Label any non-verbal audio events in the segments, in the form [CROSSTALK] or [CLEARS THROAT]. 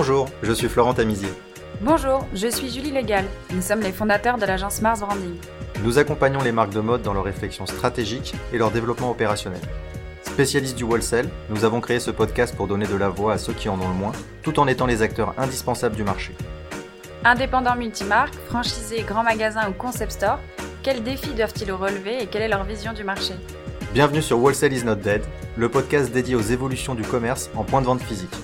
Bonjour, je suis Florent Tamizier. Bonjour, je suis Julie Légal. Nous sommes les fondateurs de l'agence Mars Branding. Nous accompagnons les marques de mode dans leur réflexion stratégique et leur développement opérationnel. Spécialistes du wholesale, nous avons créé ce podcast pour donner de la voix à ceux qui en ont le moins, tout en étant les acteurs indispensables du marché. Indépendants multimarques, franchisés, grands magasins ou concept stores, quels défis doivent-ils relever et quelle est leur vision du marché? Bienvenue sur Wholesale is not dead, le podcast dédié aux évolutions du commerce en point de vente physique.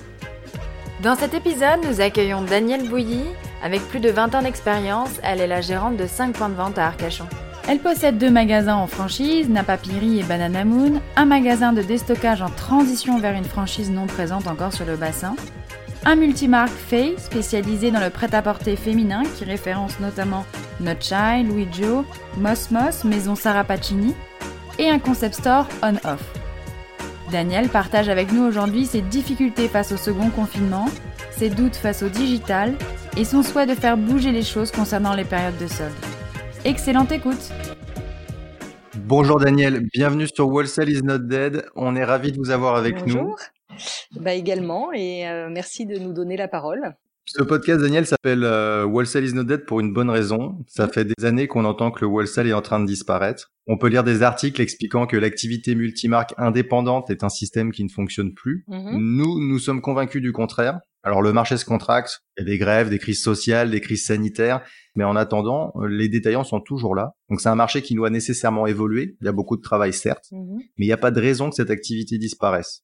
Dans cet épisode, nous accueillons Danielle Bouilly. Avec plus de 20 ans d'expérience, elle est la gérante de 5 points de vente à Arcachon. Elle possède deux magasins en franchise, Napapiri et Banana Moon, un magasin de déstockage en transition vers une franchise non présente encore sur le bassin, un multimarque Faye spécialisé dans le prêt-à-porter féminin qui référence notamment Notchai, Louis Joe, Moss Moss, Maison Sarah Pacini, et un concept store on-off. Daniel partage avec nous aujourd'hui ses difficultés face au second confinement, ses doutes face au digital et son souhait de faire bouger les choses concernant les périodes de solde. Excellente écoute Bonjour Daniel, bienvenue sur Wholesale is not dead. On est ravi de vous avoir avec Bonjour. nous. Bah également, et euh, merci de nous donner la parole. Ce podcast, Daniel, s'appelle euh, Wholesale is not dead pour une bonne raison. Ça fait des années qu'on entend que le wholesale est en train de disparaître. On peut lire des articles expliquant que l'activité multimarque indépendante est un système qui ne fonctionne plus. Mhm. Nous, nous sommes convaincus du contraire. Alors le marché se contracte, il y a des grèves, des crises sociales, des crises sanitaires, mais en attendant, euh, les détaillants sont toujours là. Donc c'est un marché qui doit nécessairement évoluer. Il y a beaucoup de travail, certes, Mhm. mais il n'y a pas de raison que cette activité disparaisse.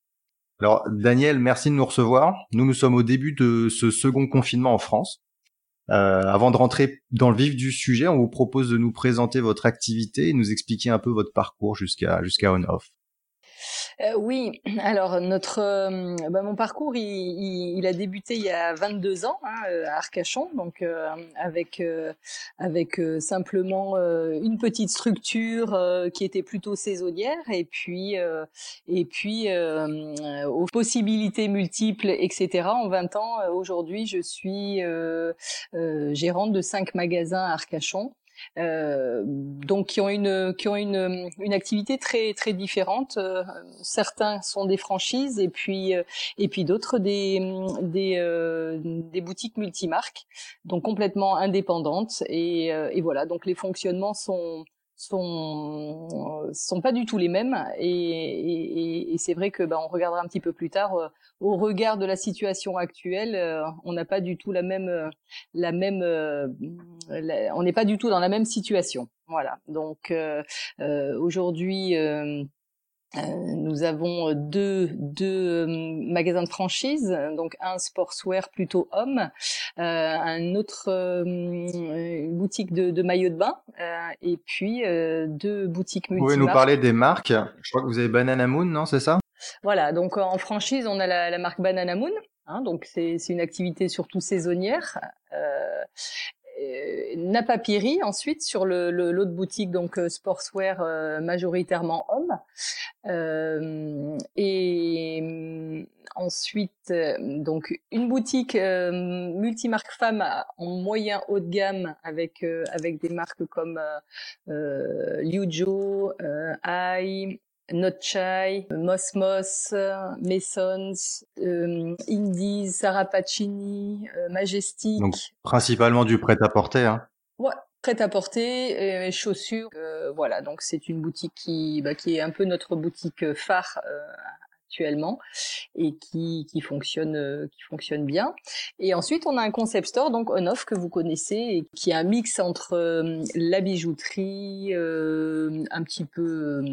Alors, Daniel, merci de nous recevoir. Nous, nous sommes au début de ce second confinement en France. Euh, avant de rentrer dans le vif du sujet, on vous propose de nous présenter votre activité et nous expliquer un peu votre parcours jusqu'à jusqu'à on-off. Euh, oui, [CLEARS THROAT] alors notre, euh, bah, mon parcours, il, a débuté il y a 22 ans hein, euh, à Arcachon, donc avec avec simplement une petite structure qui était plutôt saisonnière, et puis et puis aux possibilités multiples, etc. En 20 ans, aujourd'hui, je suis gérante de cinq magasins à Arcachon. Euh, donc qui ont une qui ont une, une activité très très différente. Euh, certains sont des franchises et puis euh, et puis d'autres des des euh, des boutiques multimarques, donc complètement indépendantes et, euh, et voilà. Donc les fonctionnements sont sont sont pas du tout les mêmes et, et, et c'est vrai que bah, on regardera un petit peu plus tard euh, au regard de la situation actuelle euh, on n'a pas du tout la même la même euh, on n'est pas du tout dans la même situation. Voilà. Donc aujourd'hui nous avons deux, deux euh, magasins de franchise, donc un sportswear plutôt homme, euh, un autre euh, une boutique de, de maillots de bain, euh, et puis euh, deux boutiques Vous multimarques. pouvez nous parler des marques Je crois que vous avez Banana Moon, non C'est ça? Voilà, donc en franchise, on a la, la marque Banana Moon, hein, donc c'est c'est une activité surtout saisonnière. Euh, euh, Napapiri ensuite sur le le- l'autre boutique donc euh, sportswear euh, majoritairement homme. Euh, et hum, ensuite euh, donc une boutique euh, multimarque femme en moyen haut de gamme avec euh, avec des marques comme euh, euh, Liujo, euh, Ai, Notchai, Moss Moss, euh, Masons, euh, Indies, Sarah Pacini, euh, Majestic, Donc principalement du prêt-à-porter. Hein. ouais, prêt-à-porter, euh, chaussures. euh, voilà, donc c'est une boutique qui, bah, qui est un peu notre boutique phare actuellement et qui, qui fonctionne qui fonctionne bien. Et ensuite, on a un concept store donc on-off que vous connaissez et qui est un mix entre euh, la bijouterie, euh, un petit peu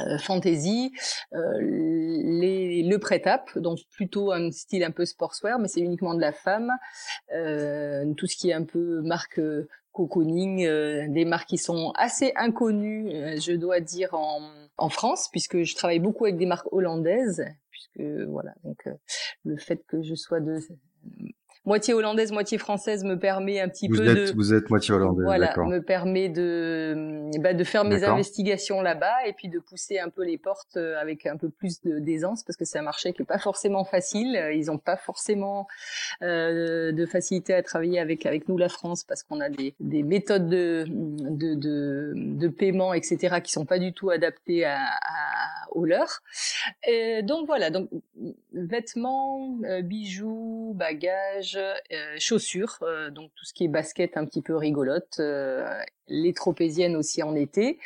euh, fantasy, euh, les, le prêt-à-p, donc plutôt un style un peu sportswear, mais c'est uniquement de la femme. Euh, tout ce qui est un peu marque euh, cocooning, euh, des marques qui sont assez inconnues, je dois dire en, en France, puisque je travaille beaucoup avec des marques hollandaises, puisque voilà, donc le fait que je sois de moitié hollandaise, moitié française me permet un petit Vous peu êtes, de vous êtes moitié hollandais, voilà, d'accord. me permet de bah, de faire mes investigations là-bas et puis de pousser un peu les portes euh, avec un peu plus d'aisance parce que c'est un marché qui est pas forcément facile. Euh, Ils ont pas forcément euh, de facilité à travailler avec avec nous la France parce qu'on a des, des méthodes de, de de de paiement etc qui sont pas du tout adaptées à, à aux leurs. Et donc voilà, donc vêtements, bijoux, bagages, chaussures, donc tout ce qui est basket un petit peu rigolote, les tropéziennes aussi en été.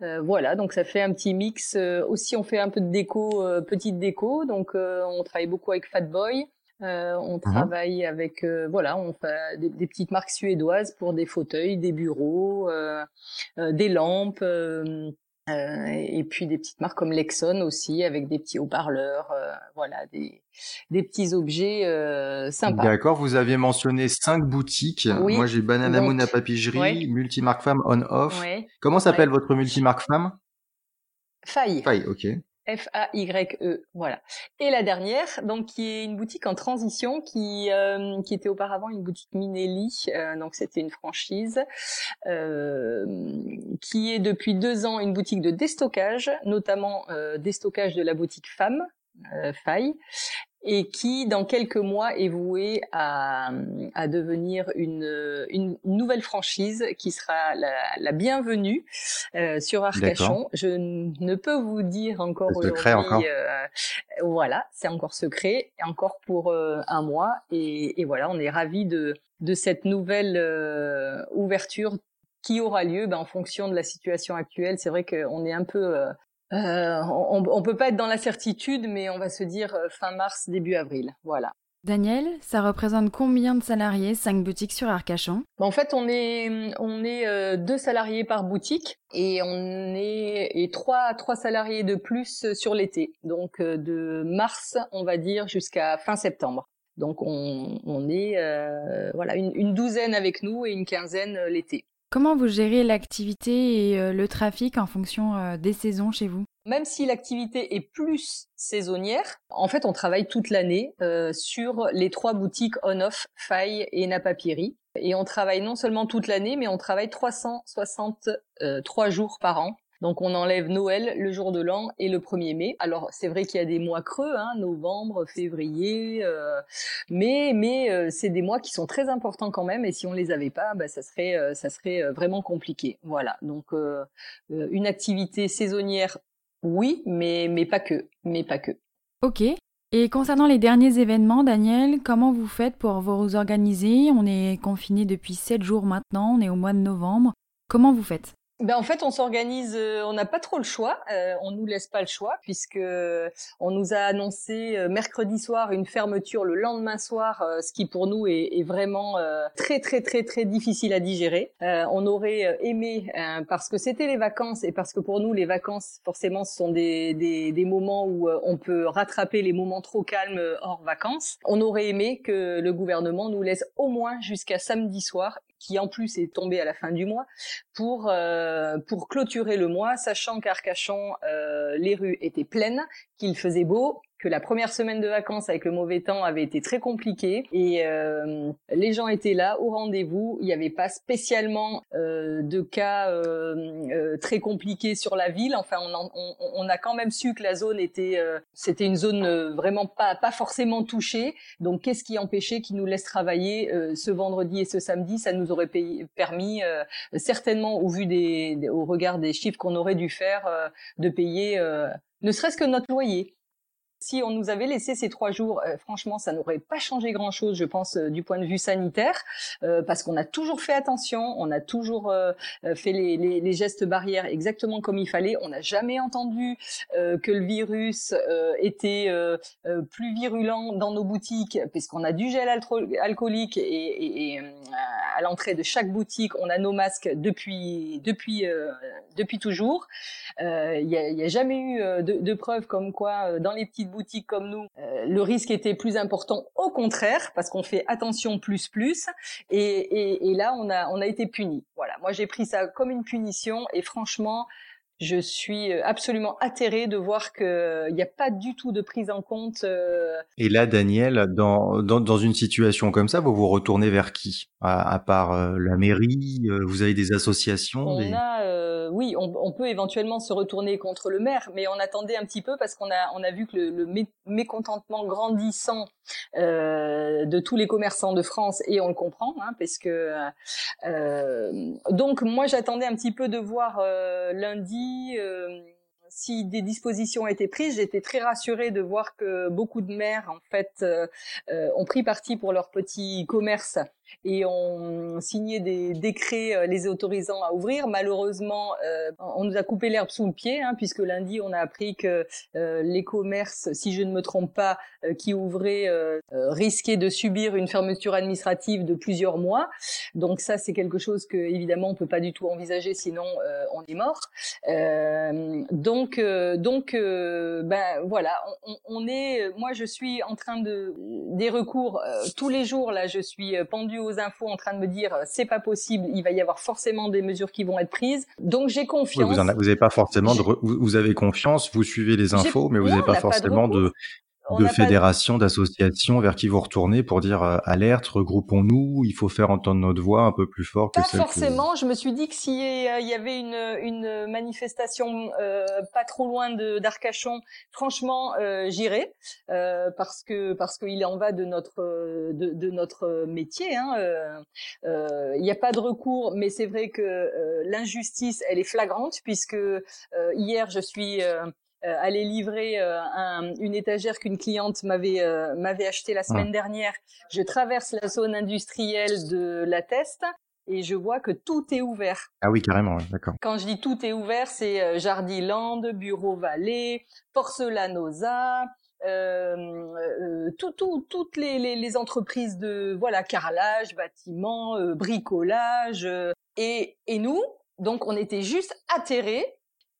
voilà, donc ça fait un petit mix. aussi, on fait un peu de déco, petite déco, donc on travaille beaucoup avec Fatboy. Euh, on mmh travaille avec, euh, voilà, on fait des, petites marques suédoises pour des fauteuils, des bureaux, euh, des lampes, et puis des petites marques comme Lexon aussi, avec des petits haut-parleurs, voilà, des, des petits objets sympas. D'accord, vous aviez mentionné cinq boutiques. Moi, j'ai Banana Moon à papigerie, Multimarque Femme on-off. Comment s'appelle votre multimarque femme? Faille. Faille, ok. F-A-Y-E, voilà. Et la dernière, donc qui est une boutique en transition, qui euh, qui était auparavant une boutique Minelli, euh, donc c'était une franchise, euh, qui est depuis deux ans une boutique de déstockage, notamment déstockage de la boutique Femme, Faille, et qui, dans quelques mois, est voué à, à devenir une, une, nouvelle franchise qui sera la, la bienvenue euh, sur Arcachon. Je ne peux vous dire encore aujourd'hui. Euh, voilà, c'est encore secret, encore pour euh, un mois. Et, et, voilà, on est ravis de, de cette nouvelle euh, ouverture qui aura lieu ben, en fonction de la situation actuelle. C'est vrai qu'on est un peu euh, on, on peut pas être dans la certitude, mais on va se dire euh, fin mars, début avril. Voilà. Daniel, ça représente combien de salariés, cinq boutiques sur Arcachon? En fait, on est on est euh, deux salariés par boutique et on est et trois trois salariés de plus sur l'été. Donc de mars, on va dire jusqu'à fin septembre. Donc on, on est voilà une, une, douzaine avec nous et une quinzaine l'été. Comment vous gérez l'activité et euh, le trafic en fonction euh, des saisons chez vous? Même si l'activité est plus saisonnière, en fait, on travaille toute l'année euh, sur les trois boutiques On-Off, Faille et Napapiri. Et on travaille non seulement toute l'année, mais on travaille 363 jours par an. Donc on enlève Noël, le jour de l'an et le 1er mai. Alors c'est vrai qu'il y a des mois creux, hein, novembre, février, euh, mais euh, c'est des mois qui sont très importants quand même. Et si on les avait pas, bah, ça serait euh, vraiment compliqué. Voilà. Donc une activité saisonnière, oui, mais mais pas que, mais pas que. Ok. Et concernant les derniers événements, Daniel, comment vous faites pour vous organiser? On est confiné depuis 7 jours maintenant, on est au mois de novembre. Comment vous faites? Ben en fait, on s'organise, euh, on n'a pas trop le choix, euh, on nous laisse pas le choix puisque on nous a annoncé euh, mercredi soir une fermeture le lendemain soir, euh, ce qui pour nous est, est vraiment très très très très difficile à digérer. on aurait aimé parce que c'était les vacances et parce que pour nous les vacances forcément ce sont des, des, des moments où on peut rattraper les moments trop calmes hors vacances. On aurait aimé que le gouvernement nous laisse au moins jusqu'à samedi soir qui en plus est tombé à la fin du mois, pour euh, pour clôturer le mois, sachant qu'Arcachon, euh, les rues étaient pleines, qu'il faisait beau, que la première semaine de vacances avec le mauvais temps avait été très compliquée et euh, les gens étaient là au rendez-vous. Il n'y avait pas spécialement euh, de cas euh, très compliqués sur la ville. Enfin, on, a quand même su que la zone était, c'était une zone vraiment pas pas forcément touchée. Donc, qu'est-ce qui empêchait qu'ils nous laissent travailler ce vendredi et ce samedi? Ça nous aurait permis certainement, au vu des, au regard des chiffres qu'on aurait dû faire, de payer ne serait-ce que notre loyer. Si on nous avait laissé ces trois jours, euh, franchement, ça n'aurait pas changé grand-chose, je pense, euh, du point de vue sanitaire, euh, parce qu'on a toujours fait attention, on a toujours fait les, gestes barrières exactement comme il fallait. On n'a jamais entendu que le virus était plus virulent dans nos boutiques, puisqu'on a du gel alcoolique et, à l'entrée de chaque boutique, on a nos masques depuis depuis depuis toujours. Il n'y a, jamais eu de, de preuves comme quoi dans les petites boutiques comme nous, euh, le risque était plus important. Au contraire, parce qu'on fait attention plus plus. Et, et, et, là, on a, on a été puni. Voilà. Moi, j'ai pris ça comme une punition. Et franchement, je suis euh, absolument atterrée de voir qu'il n'y a pas du tout de prise en compte. Euh, Et là, Daniel, dans, dans, dans, une situation comme ça, vous vous retournez vers qui? À, part euh, la mairie Vous avez des associations On a, oui, on, on, peut éventuellement se retourner contre le maire, mais on attendait un petit peu parce qu'on a, on a vu que le, le mécontentement grandissant de tous les commerçants de France, et on le comprend, hein, parce que donc moi j'attendais un petit peu de voir lundi euh, si des dispositions été prises, j'étais très rassurée de voir que beaucoup de maires en fait euh, euh, ont pris parti pour leur petit commerce et ont signé des décrets euh, les autorisant à ouvrir. Malheureusement, on nous a coupé l'herbe sous le pied, hein, puisque lundi, on a appris que les commerces, si je ne me trompe pas, qui ouvraient, risquaient de subir une fermeture administrative de plusieurs mois. Donc ça, c'est quelque chose que évidemment on peut pas du tout envisager, sinon on est mort. donc, donc, ben voilà, on, on, est. Moi, je suis en train de des recours tous les jours. Là, je suis pendue aux infos en train de me dire euh, c'est pas possible, il va y avoir forcément des mesures qui vont être prises. Donc j'ai confiance. vous, n'avez pas forcément de, vous avez confiance, vous suivez les infos, mais vous n'avez pas forcément de, de fédérations, d'associations vers qui vous retournez pour dire euh, alerte, regroupons-nous, il faut faire entendre notre voix un peu plus fort que pas celle forcément. Je me suis dit que s'il y avait une, une manifestation euh, pas trop loin de d'Arcachon, franchement, euh, j'irais euh, parce que parce qu'il en va de notre de, de notre métier. Hein. Il n'y a pas de recours, mais c'est vrai que l'injustice, elle est flagrante puisque hier je suis euh, aller livrer euh, une étagère qu'une cliente m'avait euh, m'avait acheté la semaine dernière. Je traverse la zone industrielle de la Teste et je vois que tout est ouvert. Ah oui, carrément, d'accord. Quand je dis tout est ouvert, c'est Jardiland, Bureau Vallée, Porcelanosa, euh, tout, tout, toutes les, les, les, entreprises de voilà carrelage, bâtiment, bricolage et, et nous, donc on était juste atterrés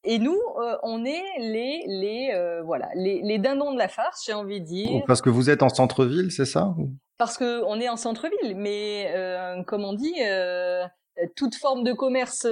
et nous, euh, on est les les euh, voilà les, les dindons de la farce, j'ai envie de dire. Parce que vous êtes en centre-ville, c'est ça Parce que on est en centre-ville, mais euh, comme on dit, toute forme de commerce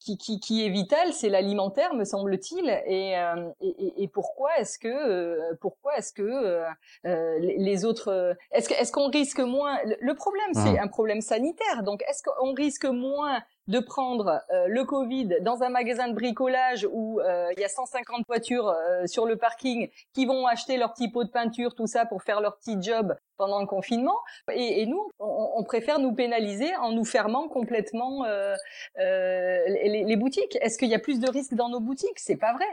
qui, qui, qui, est vital, c'est l'alimentaire, me semble-t-il. Et, et, et, pourquoi est-ce que pourquoi est-ce que les autres est-ce est-ce qu'on risque moins? Le problème, c'est ah. un problème sanitaire. Donc, est-ce qu'on risque moins de prendre euh, le Covid dans un magasin de bricolage où euh, il y a 150 voitures euh, sur le parking qui vont acheter leur petit pot de peinture, tout ça pour faire leur petit job pendant le confinement. Et, nous, on, préfère nous pénaliser en nous fermant complètement les, les, boutiques. Est-ce qu'il y a plus de risques dans nos boutiques? C'est pas vrai.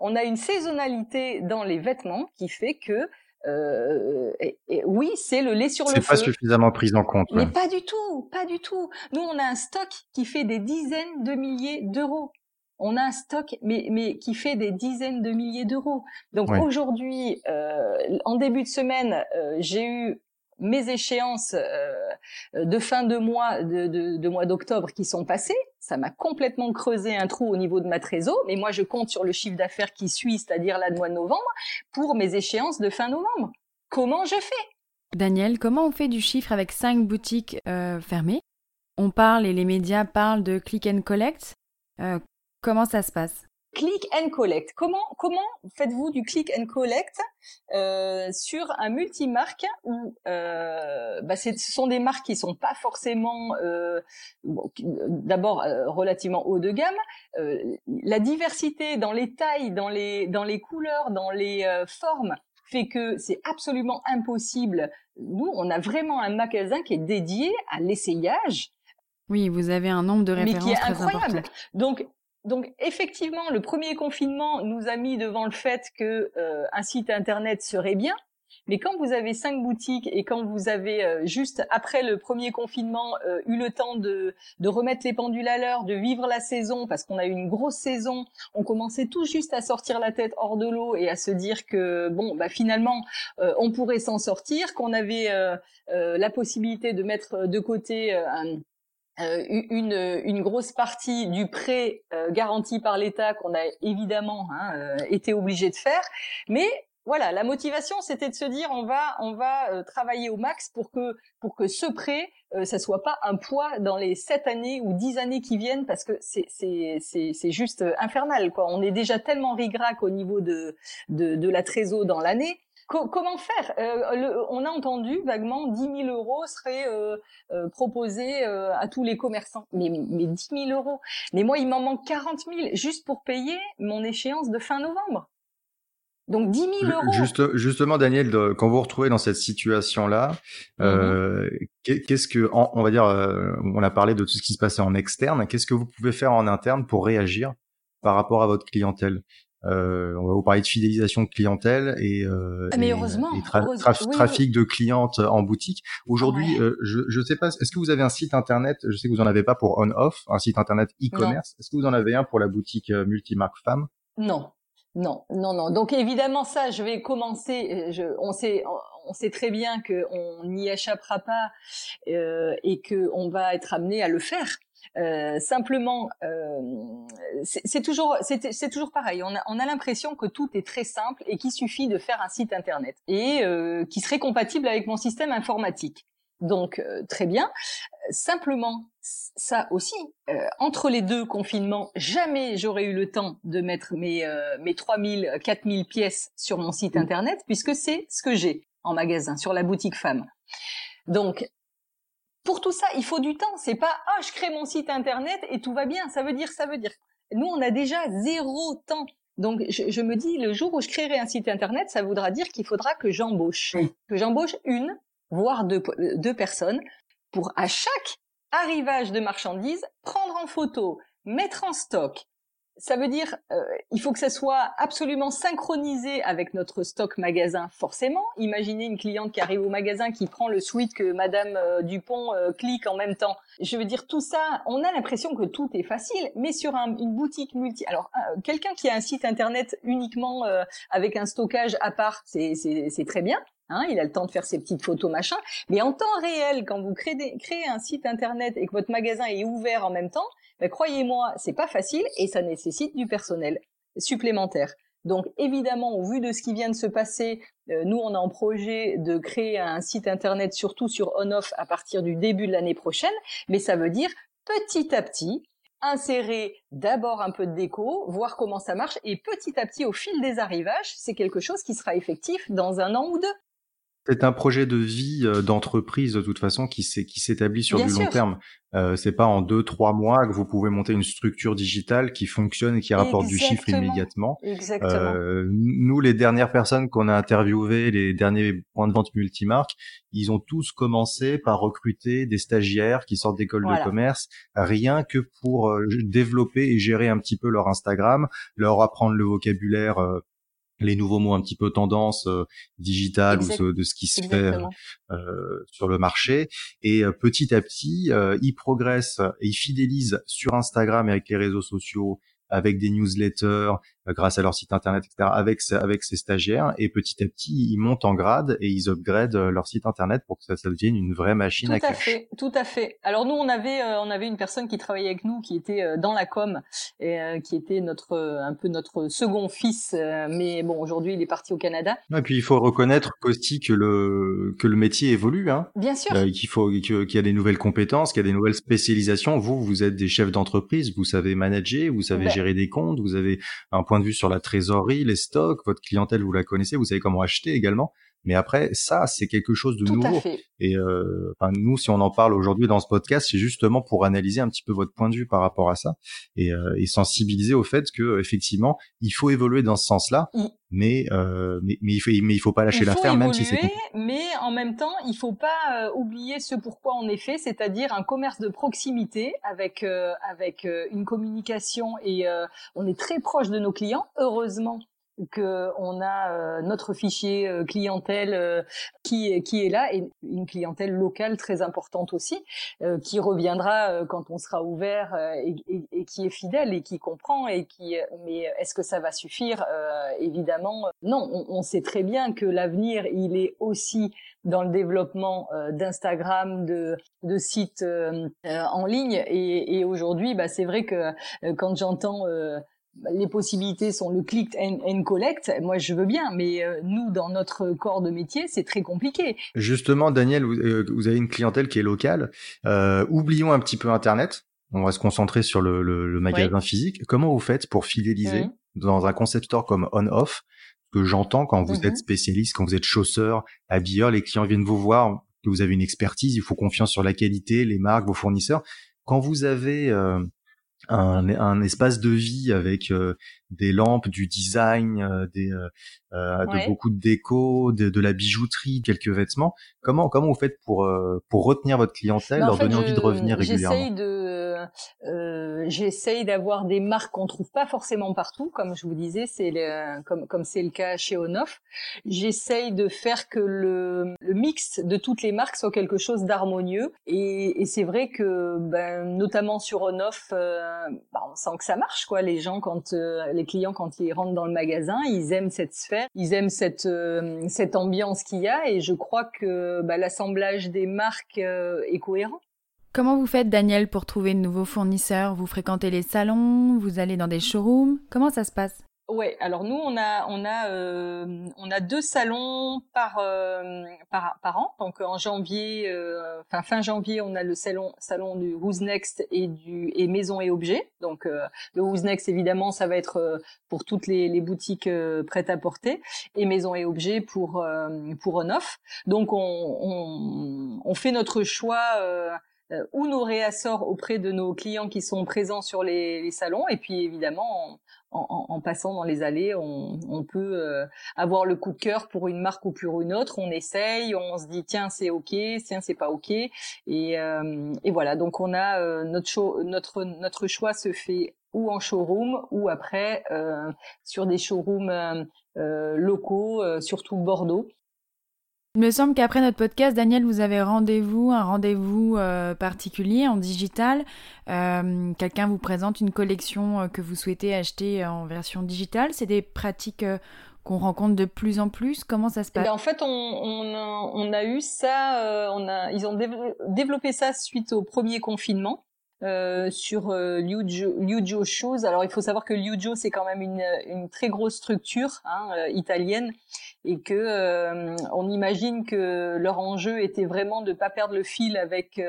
On a une saisonnalité dans les vêtements qui fait que euh, et, oui, c'est le lait sur le feu. C'est pas suffisamment pris en compte. Mais pas du tout, pas du tout. Nous, on a un stock qui fait des dizaines de milliers d'euros. On a un stock, mais, mais qui fait des dizaines de milliers d'euros. Donc aujourd'hui, euh, en début de semaine, euh, j'ai eu mes échéances euh, de fin de mois de, mois d'octobre qui sont passées, ça m'a complètement creusé un trou au niveau de ma trésor. Mais moi, je compte sur le chiffre d'affaires qui suit, c'est-à-dire la mois de novembre, pour mes échéances de fin novembre. Comment je fais? Daniel, comment on fait du chiffre avec cinq boutiques euh, fermées? On parle et les médias parlent de click and collect. Euh, comment ça se passe? Click and collect. Comment comment faites-vous du click and collect euh, sur un multimarque où euh, bah ce sont des marques qui sont pas forcément euh, d'abord relativement haut de gamme. La diversité dans les tailles, dans les dans les couleurs, dans les formes fait que c'est absolument impossible. Nous, on a vraiment un magasin qui est dédié à l'essayage. Oui, vous avez un nombre de références mais qui est incroyable. Donc donc effectivement, le premier confinement nous a mis devant le fait que euh, un site internet serait bien. Mais quand vous avez cinq boutiques et quand vous avez euh, juste après le premier confinement euh, eu le temps de, de remettre les pendules à l'heure, de vivre la saison, parce qu'on a eu une grosse saison, on commençait tout juste à sortir la tête hors de l'eau et à se dire que bon, bah finalement, on pourrait s'en sortir, qu'on avait la possibilité de mettre de côté un, euh, une, une, grosse partie du prêt euh, garanti par l'État qu'on a évidemment hein, euh, été obligé de faire, mais voilà, la motivation c'était de se dire on va on va travailler au max pour que pour que ce prêt ça soit pas un poids dans les sept années ou dix années qui viennent parce que c'est c'est c'est c'est juste infernal quoi. On est déjà tellement rigrac au niveau de de, de la trésor dans l'année comment faire? Euh, On a entendu vaguement 10 000 euros seraient euh, euh, proposés à tous les commerçants. Mais, mais 10 000 euros. Mais moi, il m'en manque 40 000 juste pour payer mon échéance de fin novembre. Donc 10 000 euros. Juste, justement, Daniel, quand vous vous retrouvez dans cette situation-là, mm-hmm. qu'est-ce que, on va dire, on a parlé de tout ce qui se passait en externe. Qu'est-ce que vous pouvez faire en interne pour réagir par rapport à votre clientèle? Euh, on va vous parler de fidélisation de clientèle et, euh, ah, heureusement, trafic de clientes en boutique. Aujourd'hui, euh, je ne sais pas, est-ce que vous avez un site internet Je sais que vous en avez pas pour on-off, un site internet e-commerce. Est-ce que vous en avez un pour la boutique euh, multimarque femme? Non, non, non, non. Donc évidemment, ça, je vais commencer. Je, on sait, on sait très bien qu'on n'y échappera pas euh, et qu'on va être amené à le faire. Euh, simplement, euh, c'est toujours, c'est toujours pareil. On a, on a l'impression que tout est très simple et qu'il suffit de faire un site internet et euh, qui serait compatible avec mon système informatique. Donc euh, très bien. Simplement, ça aussi, euh, entre les deux confinements, jamais j'aurais eu le temps de mettre mes mes 3000, 4000 pièces sur mon site internet puisque c'est ce que j'ai en magasin sur la boutique femme. Donc pour tout ça, il faut du temps. C'est pas ah je crée mon site internet et tout va bien. Ça veut dire ça veut dire. Nous on a déjà zéro temps. Donc je, me dis le jour où je créerai un site internet, ça voudra dire qu'il faudra que j'embauche, que j'embauche une voire deux, deux personnes pour à chaque arrivage de marchandises prendre en photo, mettre en stock, ça veut dire euh, il faut que ça soit absolument synchronisé avec notre stock magasin forcément. Imaginez une cliente qui arrive au magasin qui prend le suite que Madame euh, Dupont euh, clique en même temps. Je veux dire tout ça, on a l'impression que tout est facile, mais sur une boutique multi. Alors quelqu'un qui a un site internet uniquement avec un stockage à part, c'est très bien. Hein, il a le temps de faire ses petites photos, machin. Mais en temps réel, quand vous créez, un site internet et que votre magasin est ouvert en même temps, ben, croyez-moi, c'est pas facile et ça nécessite du personnel supplémentaire. Donc évidemment, au vu de ce qui vient de se passer, euh, nous on a en projet de créer un site internet surtout sur on-off à partir du début de l'année prochaine, mais ça veut dire petit à petit insérer d'abord un peu de déco, voir comment ça marche, et petit à petit, au fil des arrivages, c'est quelque chose qui sera effectif dans un an ou deux. C'est un projet de vie euh, d'entreprise de toute façon qui s'établit sur du long terme. Euh, c'est pas en deux trois mois que vous pouvez monter une structure digitale qui fonctionne et qui rapporte du chiffre immédiatement. Exactement. Euh, nous, les dernières personnes qu'on a interviewées, les derniers points de vente multimarques, ils ont tous commencé par recruter des stagiaires qui sortent d'écoles de commerce, rien que pour euh, développer et gérer un petit peu leur Instagram, leur apprendre le vocabulaire euh, les nouveaux mots un petit peu tendance euh, digitale ou de ce qui se fait euh, sur le marché. Et euh, petit à petit, ils progressent et ils fidélisent sur Instagram et avec les réseaux sociaux avec des newsletters, euh, grâce à leur site internet, etc., avec avec ces stagiaires, et petit à petit, ils montent en grade et ils upgradent euh, leur site internet pour que ça, ça devienne une vraie machine tout à, à fait, tout à fait. Alors nous, on avait euh, on avait une personne qui travaillait avec nous, qui était dans la com, et qui était notre un peu notre second fils, mais bon, aujourd'hui, il est parti au Canada. Et puis il faut reconnaître aussi que le que le métier évolue, hein. Bien sûr. qu'il faut qu'il y a des nouvelles compétences, qu'il y a des nouvelles spécialisations. Vous, vous êtes des chefs d'entreprise, vous savez manager, vous savez ben, gérer des comptes, vous avez un point de vue sur la trésorerie, les stocks, votre clientèle, vous la connaissez, vous savez comment acheter également. Mais après, ça, c'est quelque chose de nouveau. Et euh, enfin, nous, si on en parle aujourd'hui dans ce podcast, c'est justement pour analyser un petit peu votre point de vue par rapport à ça et, euh, et sensibiliser au fait que effectivement, il faut évoluer dans ce sens-là. Mais, euh, mais, mais il faut mais il faut pas lâcher l'affaire même si c'est mais en même temps il faut pas euh, oublier ce pourquoi on est fait c'est-à-dire un commerce de proximité avec euh, avec euh, une communication et on est très proche de nos clients heureusement que on a euh, notre fichier euh, clientèle euh, qui qui est là et une clientèle locale très importante aussi qui reviendra quand on sera ouvert et, et, et, qui est fidèle et qui comprend et qui mais est-ce que ça va suffire évidemment non. On, on, sait très bien que l'avenir il est aussi dans le développement d'Instagram de de sites en ligne et, et aujourd'hui bah c'est vrai que quand j'entends les possibilités sont le click and, collect. Moi, je veux bien, mais euh, nous, dans notre corps de métier, c'est très compliqué. Justement, Daniel, vous, euh, avez une clientèle qui est locale. Euh, oublions un petit peu Internet. On va se concentrer sur le, le, magasin physique. Comment vous faites pour fidéliser mmh. dans un concept store comme on-off que j'entends quand vous êtes mmh spécialiste, quand vous êtes chausseur, habilleur, les clients viennent vous voir, que vous avez une expertise, il faut confiance sur la qualité, les marques, vos fournisseurs. Quand vous avez un, un, espace de vie avec euh, des lampes, du design, euh, des, euh, de beaucoup de déco, de, de, la bijouterie, quelques vêtements. Comment comment vous faites pour pour retenir votre clientèle, bah, leur donner envie de revenir régulièrement? J'essaye de j'essaye d'avoir des marques qu'on trouve pas forcément partout, comme je vous disais, c'est comme comme c'est le cas chez Onoff. J'essaye de faire que le, le, mix de toutes les marques soit quelque chose d'harmonieux, et, et c'est vrai que ben, notamment sur Onoff, ben, on sent que ça marche quoi. Les gens quand les clients quand ils rentrent dans le magasin, ils aiment cette sphère, ils aiment cette cette ambiance qu'il y a, et je crois que ben, l'assemblage des marques est cohérent. Comment vous faites, Daniel, pour trouver de nouveaux fournisseurs? Vous fréquentez les salons Vous allez dans des showrooms Comment ça se passe? Ouais, alors nous on a on a euh, on a deux salons par euh, par, par an. Donc en janvier, euh, enfin fin janvier, on a le salon salon du Who's Next et du et Maison et Objets. Donc le Who's Next évidemment, ça va être pour toutes les, les boutiques prêtes à porter et Maison et Objets pour pour on-off. Donc on, on, on fait notre choix ou nos réassorts auprès de nos clients qui sont présents sur les, les salons et puis évidemment en, passant dans les allées, on, peut euh, avoir le coup de cœur pour une marque ou pour une autre. On essaye, on se dit tiens c'est ok, tiens c'est pas ok, et, euh, voilà. Donc on a euh, notre notre notre choix se fait ou en showroom ou après sur des showrooms locaux, surtout Bordeaux. Il me semble qu'après notre podcast, Daniel, vous avez rendez-vous, un rendez-vous euh, particulier en digital. Euh, quelqu'un vous présente une collection euh, que vous souhaitez acheter en version digitale. C'est des pratiques qu'on rencontre de plus en plus. Comment ça se passe ben, En fait, on, a, eu ça. on a, ils ont développé ça suite au premier confinement. Euh, sur euh, Liujo, Shoes. Alors il faut savoir que Liujo c'est quand même une, très grosse structure hein, euh, italienne et que euh, on imagine que leur enjeu était vraiment de pas perdre le fil avec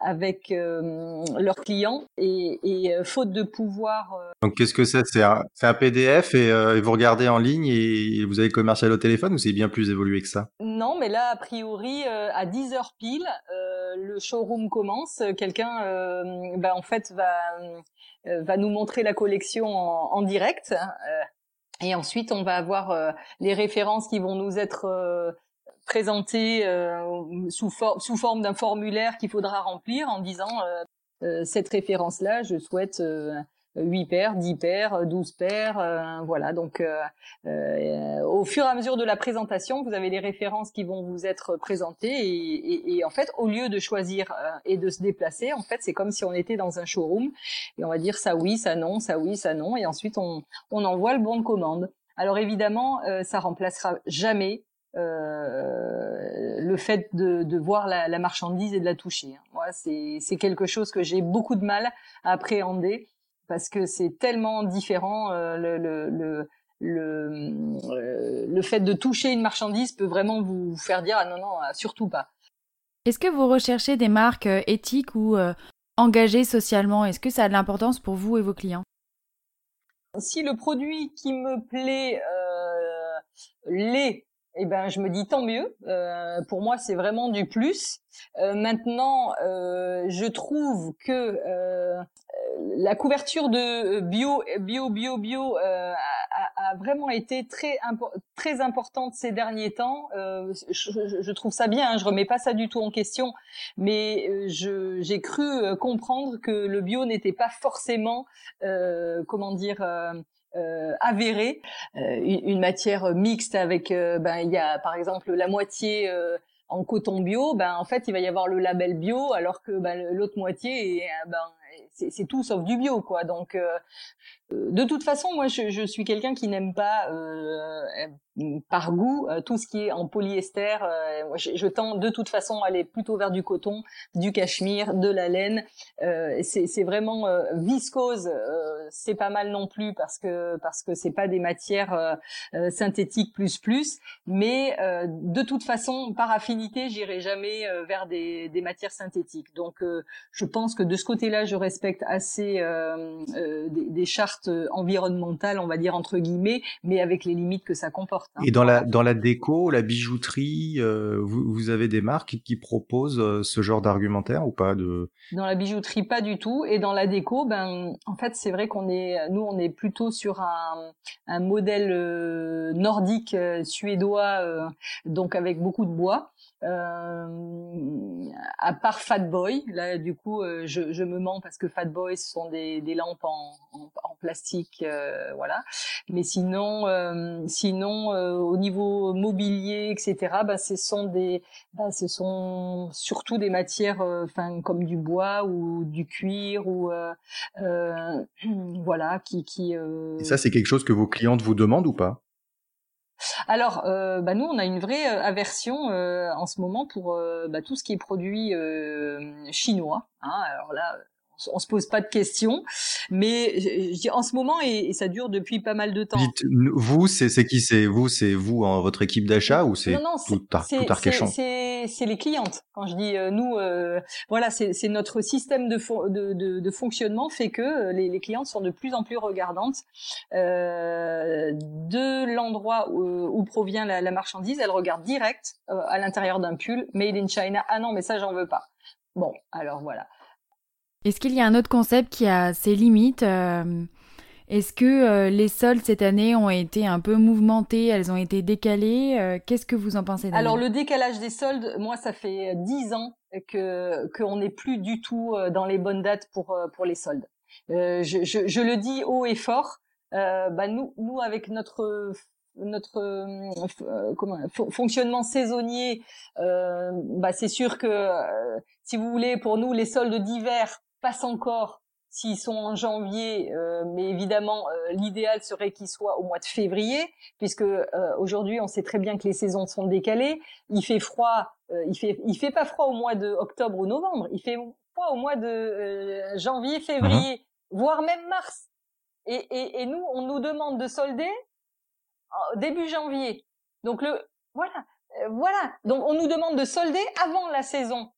avec leurs clients et, faute de pouvoir. Donc qu'est-ce que c'est C'est un, PDF et, et, vous regardez en ligne et vous avez commercial au téléphone ou c'est bien plus évolué que ça? Non, mais là a priori à 10 heures pile le showroom commence. Quelqu'un euh, bah, en fait va euh, nous montrer la collection en, direct. Euh, et ensuite, on va avoir les références qui vont nous être présentées sous forme d'un formulaire qu'il faudra remplir en disant cette référence-là, je souhaite 8 paires, 10 paires, 12 paires, euh, voilà. Donc, euh, euh, au fur et à mesure de la présentation, vous avez les références qui vont vous être présentées et, et, et en fait, au lieu de choisir et de se déplacer, en fait, c'est comme si on était dans un showroom et on va dire ça oui, ça non, ça oui, ça non, et ensuite on, on envoie le bon de commande. Alors évidemment, ça remplacera jamais euh, le fait de, de voir la, la, marchandise et de la toucher. Moi, c'est quelque chose que j'ai beaucoup de mal à appréhender parce que c'est tellement différent. Euh, le, le, le, euh, le, fait de toucher une marchandise peut vraiment vous faire dire ah non non ah, surtout pas. Est-ce que vous recherchez des marques euh, éthiques ou engagées socialement? Est-ce que ça a de l'importance pour vous et vos clients? Si le produit qui me plaît euh, l'est eh ben, je me dis tant mieux. Euh, pour moi, c'est vraiment du plus. Euh, maintenant, euh, je trouve que la couverture de bio, bio, bio, bio a, a, vraiment été très très importante ces derniers temps. Je, je, trouve ça bien. Hein, je remets pas ça du tout en question, mais j'ai cru comprendre que le bio n'était pas forcément, comment dire euh, euh, une, matière mixte avec, euh, ben il y a par exemple la moitié euh, en coton bio, ben en fait il va y avoir le label bio, alors que ben, l'autre moitié, ben c'est tout sauf du bio quoi. Donc de toute façon, moi je, suis quelqu'un qui n'aime pas par goût euh, tout ce qui est en polyester. Euh, je, tends de toute façon à aller plutôt vers du coton, du cachemire, de la laine. Euh, c'est vraiment viscose, c'est pas mal non plus parce que parce que c'est pas des matières synthétiques plus plus. Mais de toute façon, par affinité, j'irai jamais vers des, matières synthétiques. Donc je pense que de ce côté-là, respecte assez des, des chartes environnementales, on va dire entre guillemets, mais avec les limites que ça comporte. Hein. Et dans la dans la déco, la bijouterie, euh, vous, vous, avez des marques qui proposent euh, ce genre d'argumentaire ou pas de? Dans la bijouterie, pas du tout. Et dans la déco, ben en fait, c'est vrai qu'on est nous on est plutôt sur un un modèle euh, nordique suédois, donc avec beaucoup de bois. Euh, à part Fat Boy, là du coup euh, je, je, me mens parce que Fat Boy ce sont des, des lampes en, en, plastique, euh, voilà. Mais sinon, euh, sinon au niveau mobilier, etc. Bah, ce sont des, bah, ce sont surtout des matières, enfin comme du bois ou du cuir ou [CLEARS THROAT] voilà qui qui. Et ça c'est quelque chose que vos clientes vous demandent ou pas? Alors, euh, bah nous, on a une vraie euh, aversion euh, en ce moment pour bah, tout ce qui est produit chinois. Hein. Alors là, on se pose pas de questions, mais en ce moment et, ça dure depuis pas mal de temps. Dites, vous, c'est qui c'est vous, c'est vous en votre équipe d'achat ou c'est tout, tout Arcachon? C'est les clientes. Quand je dis euh, nous, euh, voilà, c'est notre système de, de, de, fonctionnement fait que euh, les, les, clientes sont de plus en plus regardantes euh, de l'endroit où, où, provient la, la, marchandise. Elles regardent direct à l'intérieur d'un pull made in China. Ah non, mais ça j'en veux pas. Bon, alors voilà. Est-ce qu'il y a un autre concept qui a ses limites euh, Est-ce que euh, les soldes cette année ont été un peu mouvementées Elles ont été décalées euh, Qu'est-ce que vous en pensez Alors le décalage des soldes, moi ça fait dix ans que qu'on n'est plus du tout dans les bonnes dates pour pour les soldes. Je, je, je, le dis haut et fort. bah nous nous avec notre notre euh, comment, fonctionnement saisonnier, euh, bah c'est sûr que si vous voulez, pour nous, les soldes d'hiver passe encore s'ils sont en janvier, euh, mais évidemment euh, l'idéal serait qu'ils soient au mois de février, puisque euh, aujourd'hui on sait très bien que les saisons sont décalées. Il fait froid, il fait il fait pas froid au mois de octobre ou novembre, il fait froid au mois de janvier, février, mhm. voire même mars. Et, et, et, nous on nous demande de solder début janvier. Donc le voilà voilà donc on nous demande de solder avant la saison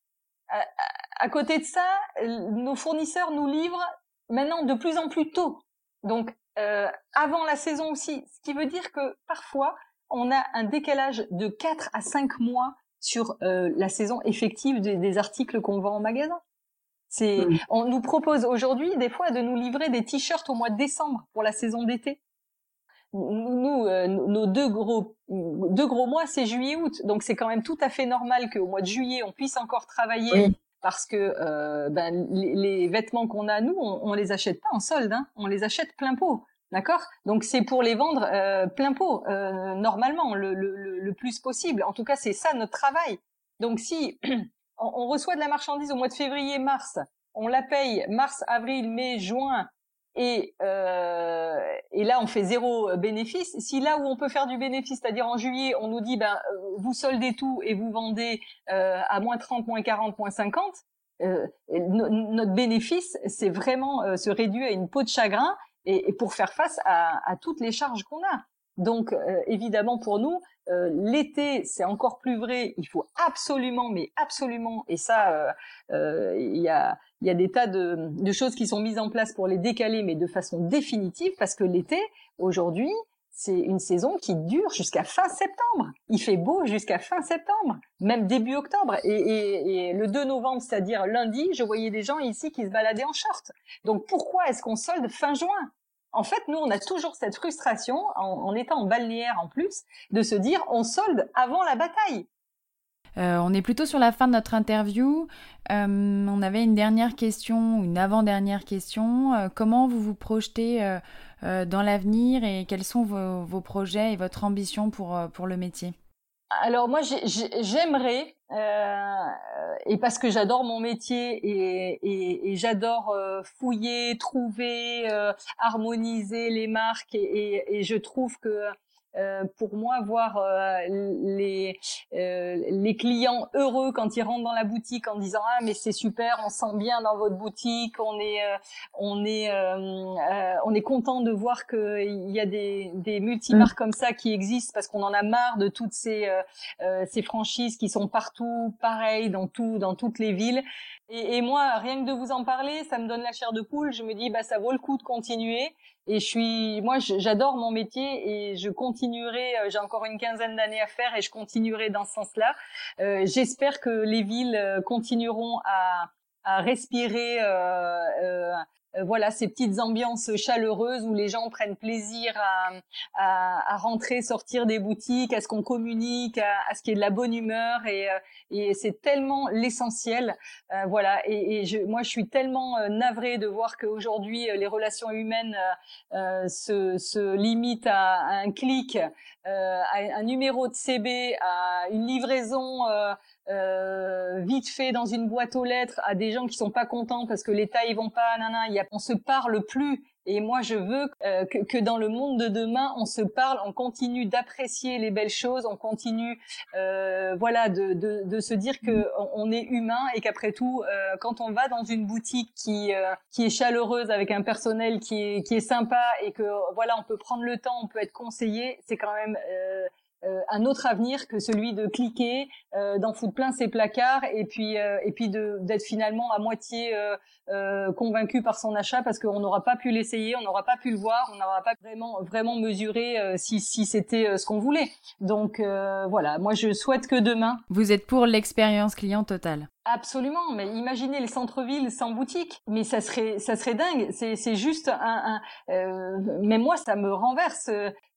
à, côté de ça, nos fournisseurs nous livrent maintenant de plus en plus tôt. Donc euh, avant la saison aussi, ce qui veut dire que parfois on a un décalage de 4 à 5 mois sur euh, la saison effective des, articles qu'on vend en magasin. C'est, mmh. on nous propose aujourd'hui des fois de nous livrer des t-shirts au mois de décembre pour la saison d'été nous, euh, nos deux gros, deux gros mois, c'est juillet-août. Donc c'est quand même tout à fait normal qu'au mois de juillet, on puisse encore travailler. Parce que euh, ben, les, vêtements qu'on a, nous, on, on, les achète pas en solde, hein, on les achète plein pot. D'accord? Donc c'est pour les vendre euh, plein pot, euh, normalement, le, le, le, plus possible. En tout cas, c'est ça notre travail. Donc si [CLEARS THROAT] on, on reçoit de la marchandise au mois de février, mars, on la paye mars, avril, mai, juin, et, euh, et là on fait zéro euh, bénéfice. Si là où on peut faire du bénéfice, c'est-à-dire en juillet, on nous dit ben euh, vous soldez tout et vous vendez euh, à moins 30, moins 40, moins 50, euh, notre bénéfice c'est vraiment euh, se réduit à une peau de chagrin et, et pour faire face à, à toutes les charges qu'on a. Donc évidemment pour nous, l'été c'est encore plus vrai. Il faut absolument, mais absolument, et ça il y a il y a des tas de, choses qui sont mises en place pour les décaler, mais de façon définitive, parce que l'été, aujourd'hui, c'est une saison qui dure jusqu'à fin septembre. Il fait beau jusqu'à fin septembre, même début octobre. Et, et, et le 2 novembre, c'est-à-dire lundi, je voyais des gens ici qui se baladaient en short. Donc pourquoi est-ce qu'on solde fin juin? En fait, nous, on a toujours cette frustration, en, en étant en balnéaire en plus, de se dire on solde avant la bataille. Euh, on est plutôt sur la fin de notre interview. Euh, on avait une dernière question, une avant-dernière question. Euh, comment vous vous projetez dans l'avenir et quels sont vos, projets et votre ambition pour, pour le métier? Alors moi j'aimerais et parce que j'adore mon métier et, j'adore fouiller, trouver, harmoniser les marques et, je trouve que euh, pour moi voir euh, les euh, les clients heureux quand ils rentrent dans la boutique en disant ah mais c'est super on sent bien dans votre boutique on est on est on est content de voir que il y a des des multimarques mm. comme ça qui existent parce qu'on en a marre de toutes ces ces franchises qui sont partout pareilles dans tout dans toutes les villes et, et, moi, rien que de vous en parler, ça me donne la chair de poule. Je me dis, bah, ça vaut le coup de continuer. Et je suis, moi, j'adore mon métier et je continuerai. Euh, j'ai encore une quinzaine d'années à faire et je continuerai dans ce sens-là. Euh, J'espère que les villes euh, continueront à, à respirer euh, euh, voilà ces petites ambiances chaleureuses où les gens prennent plaisir à, à, à rentrer, sortir des boutiques, à ce qu'on communique, à, ce qu'il y ait de la bonne humeur et, et c'est tellement l'essentiel. voilà et, et je, moi je suis tellement navrée de voir qu'aujourd'hui les relations humaines se, se limitent à, à un clic, à un numéro de CB, à une livraison euh, vite fait dans une boîte aux lettres à des gens qui sont pas contents parce que l'État ils vont pas, nana, y a, on se parle plus. Et moi, je veux euh, que, que, dans le monde de demain, on se parle, on continue d'apprécier les belles choses, on continue, euh, voilà, de, de, de, se dire que on est humain et qu'après tout, euh, quand on va dans une boutique qui euh, qui est chaleureuse avec un personnel qui est qui est sympa et que voilà, on peut prendre le temps, on peut être conseillé, c'est quand même euh, euh, un autre avenir que celui de cliquer, euh, d'en foutre plein ses placards et puis euh, et puis d'être finalement à moitié convaincu par son achat parce qu'on n'aura pas pu l'essayer, on n'aura pas pu le voir, on n'aura pas vraiment vraiment mesuré si si c'était ce qu'on voulait. Donc voilà, moi je souhaite que demain. Vous êtes pour l'expérience client totale. Absolument, mais imaginez les centres-villes sans boutique, mais ça serait ça serait dingue. C'est juste un, un mais moi ça me renverse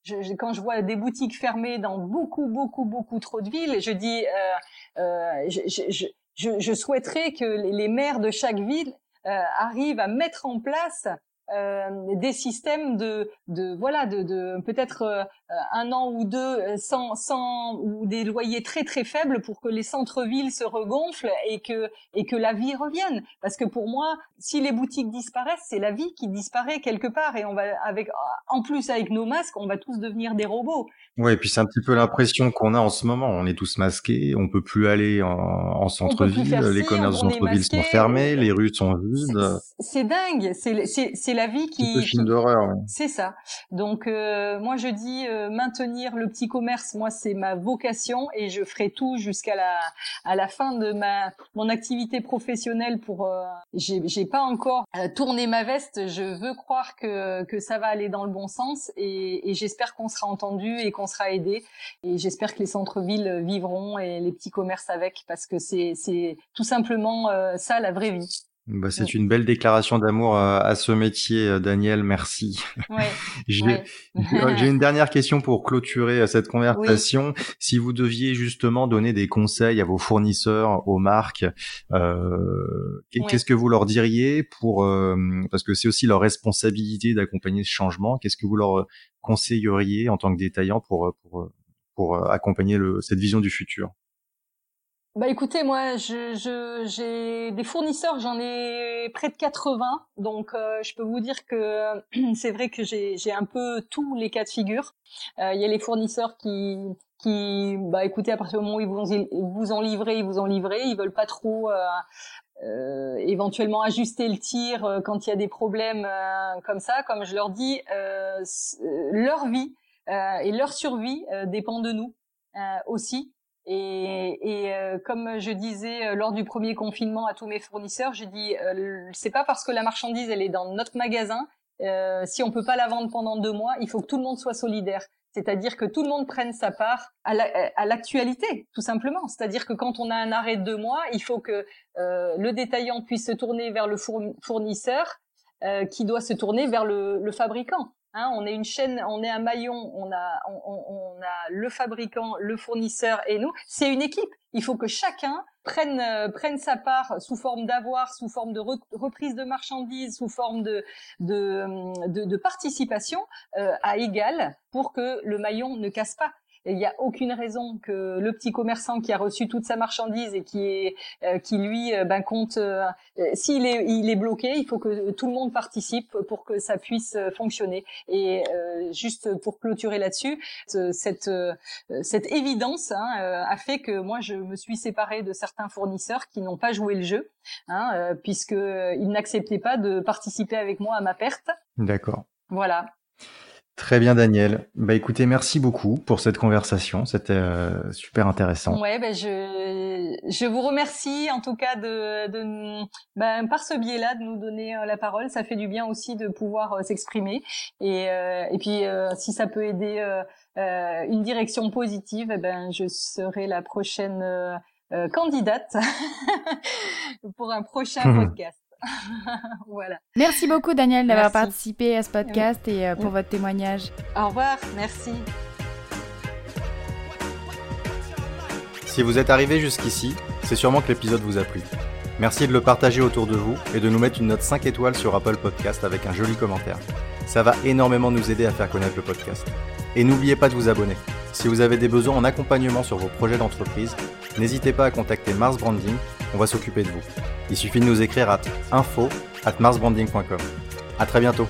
je, quand je vois des boutiques fermées dans beaucoup, beaucoup, beaucoup trop de villes, je dis, euh, euh, je, je, je, souhaiterais que les maires de chaque ville euh, arrivent à mettre en place euh, des systèmes de, de voilà de, de peut-être euh, un an ou deux euh, sans, sans ou des loyers très très faibles pour que les centres-villes se regonflent et que et que la vie revienne. Parce que pour moi si les boutiques disparaissent c'est la vie qui disparaît quelque part. Et on va avec en plus avec nos masques on va tous devenir des robots. Ouais, et puis c'est un petit peu l'impression qu'on a en ce moment. On est tous masqués, on peut plus aller en, en centre-ville, les commerces de centre-ville sont fermés, les rues sont vides. C'est dingue, c'est la vie qui. C'est film d'horreur. C'est ça. Donc euh, moi je dis euh, maintenir le petit commerce. Moi c'est ma vocation et je ferai tout jusqu'à la à la fin de ma mon activité professionnelle pour. Euh, J'ai pas encore euh, tourné ma veste. Je veux croire que que ça va aller dans le bon sens et, et j'espère qu'on sera entendu et qu'on sera aidé. Et j'espère que les centres-villes vivront et les petits commerces avec, parce que c'est tout simplement ça la vraie vie. Bah, c'est une belle déclaration d'amour euh, à, ce métier, euh, Daniel. Merci. Ouais, [LAUGHS] J'ai une dernière question pour clôturer cette conversation. Si vous deviez justement donner des conseils à vos fournisseurs, aux marques, euh, qu'est-ce que vous leur diriez pour parce que c'est aussi leur responsabilité d'accompagner ce changement. Qu'est-ce que vous leur conseilleriez en tant que détaillant pour pour pour accompagner le, cette vision du futur? Bah écoutez, moi, je, j'ai des fournisseurs, j'en ai près de 80, donc euh, je peux vous dire que [CLEARS THROAT] c'est vrai que j'ai, j'ai un peu tous les cas de figure. Euh, il y a les fournisseurs qui, qui, bah écoutez, à partir du moment où ils vous, vous ont livré, ils vous ont livré, ils veulent pas trop euh, euh, éventuellement ajuster le tir euh, quand il y a des problèmes euh, comme ça. Comme je leur dis, leur vie et leur survie dépend de nous aussi. Et, et euh, comme je disais euh, lors du premier confinement à tous mes fournisseurs, je dis euh, c'est pas parce que la marchandise elle est dans notre magasin, euh, si on peut pas la vendre pendant deux mois, il faut que tout le monde soit solidaire. C'est-à-dire que tout le monde prenne sa part à l'actualité, tout simplement. C'est-à-dire que quand on a un arrêt de deux mois, il faut que euh, le détaillant puisse se tourner vers le fournisseur, euh, qui doit se tourner vers le, le fabricant. Hein, on est une chaîne, on est un maillon, on a, le fabricant, le fournisseur et nous. C'est une équipe. Il faut que chacun prenne, euh, sa part sous forme d'avoir, sous forme de reprise de marchandises, sous forme de, de, participation euh, à égal pour que le maillon ne casse pas il n'y a aucune raison que le petit commerçant qui a reçu toute sa marchandise et qui est euh, qui lui euh, ben compte euh, s'il est il est bloqué, il faut que tout le monde participe pour que ça puisse fonctionner. Et juste pour clôturer là-dessus, cette cette évidence hein, a fait que moi je me suis séparée de certains fournisseurs qui n'ont pas joué le jeu, hein, puisque ils n'acceptaient pas de participer avec moi à ma perte. D'accord. Voilà. Très bien, Daniel. Bah écoutez, merci beaucoup pour cette conversation. C'était euh, super intéressant. Ouais, ben je je vous remercie en tout cas de, de ben, par ce biais-là de nous donner euh, la parole. Ça fait du bien aussi de pouvoir euh, s'exprimer et et puis si ça peut aider une direction positive, eh ben je serai la prochaine candidate [LAUGHS] pour un prochain [LAUGHS] podcast. [LAUGHS] voilà. Merci beaucoup Daniel d'avoir participé à ce podcast et pour votre témoignage. Au revoir, merci. Si vous êtes arrivé jusqu'ici, c'est sûrement que l'épisode vous a plu. Merci de le partager autour de vous et de nous mettre une note 5 étoiles sur Apple Podcast avec un joli commentaire. Ça va énormément nous aider à faire connaître le podcast. Et n'oubliez pas de vous abonner. Si vous avez des besoins en accompagnement sur vos projets d'entreprise, n'hésitez pas à contacter Mars Branding, on va s'occuper de vous. Il suffit de nous écrire à info at marsbranding.com. À très bientôt.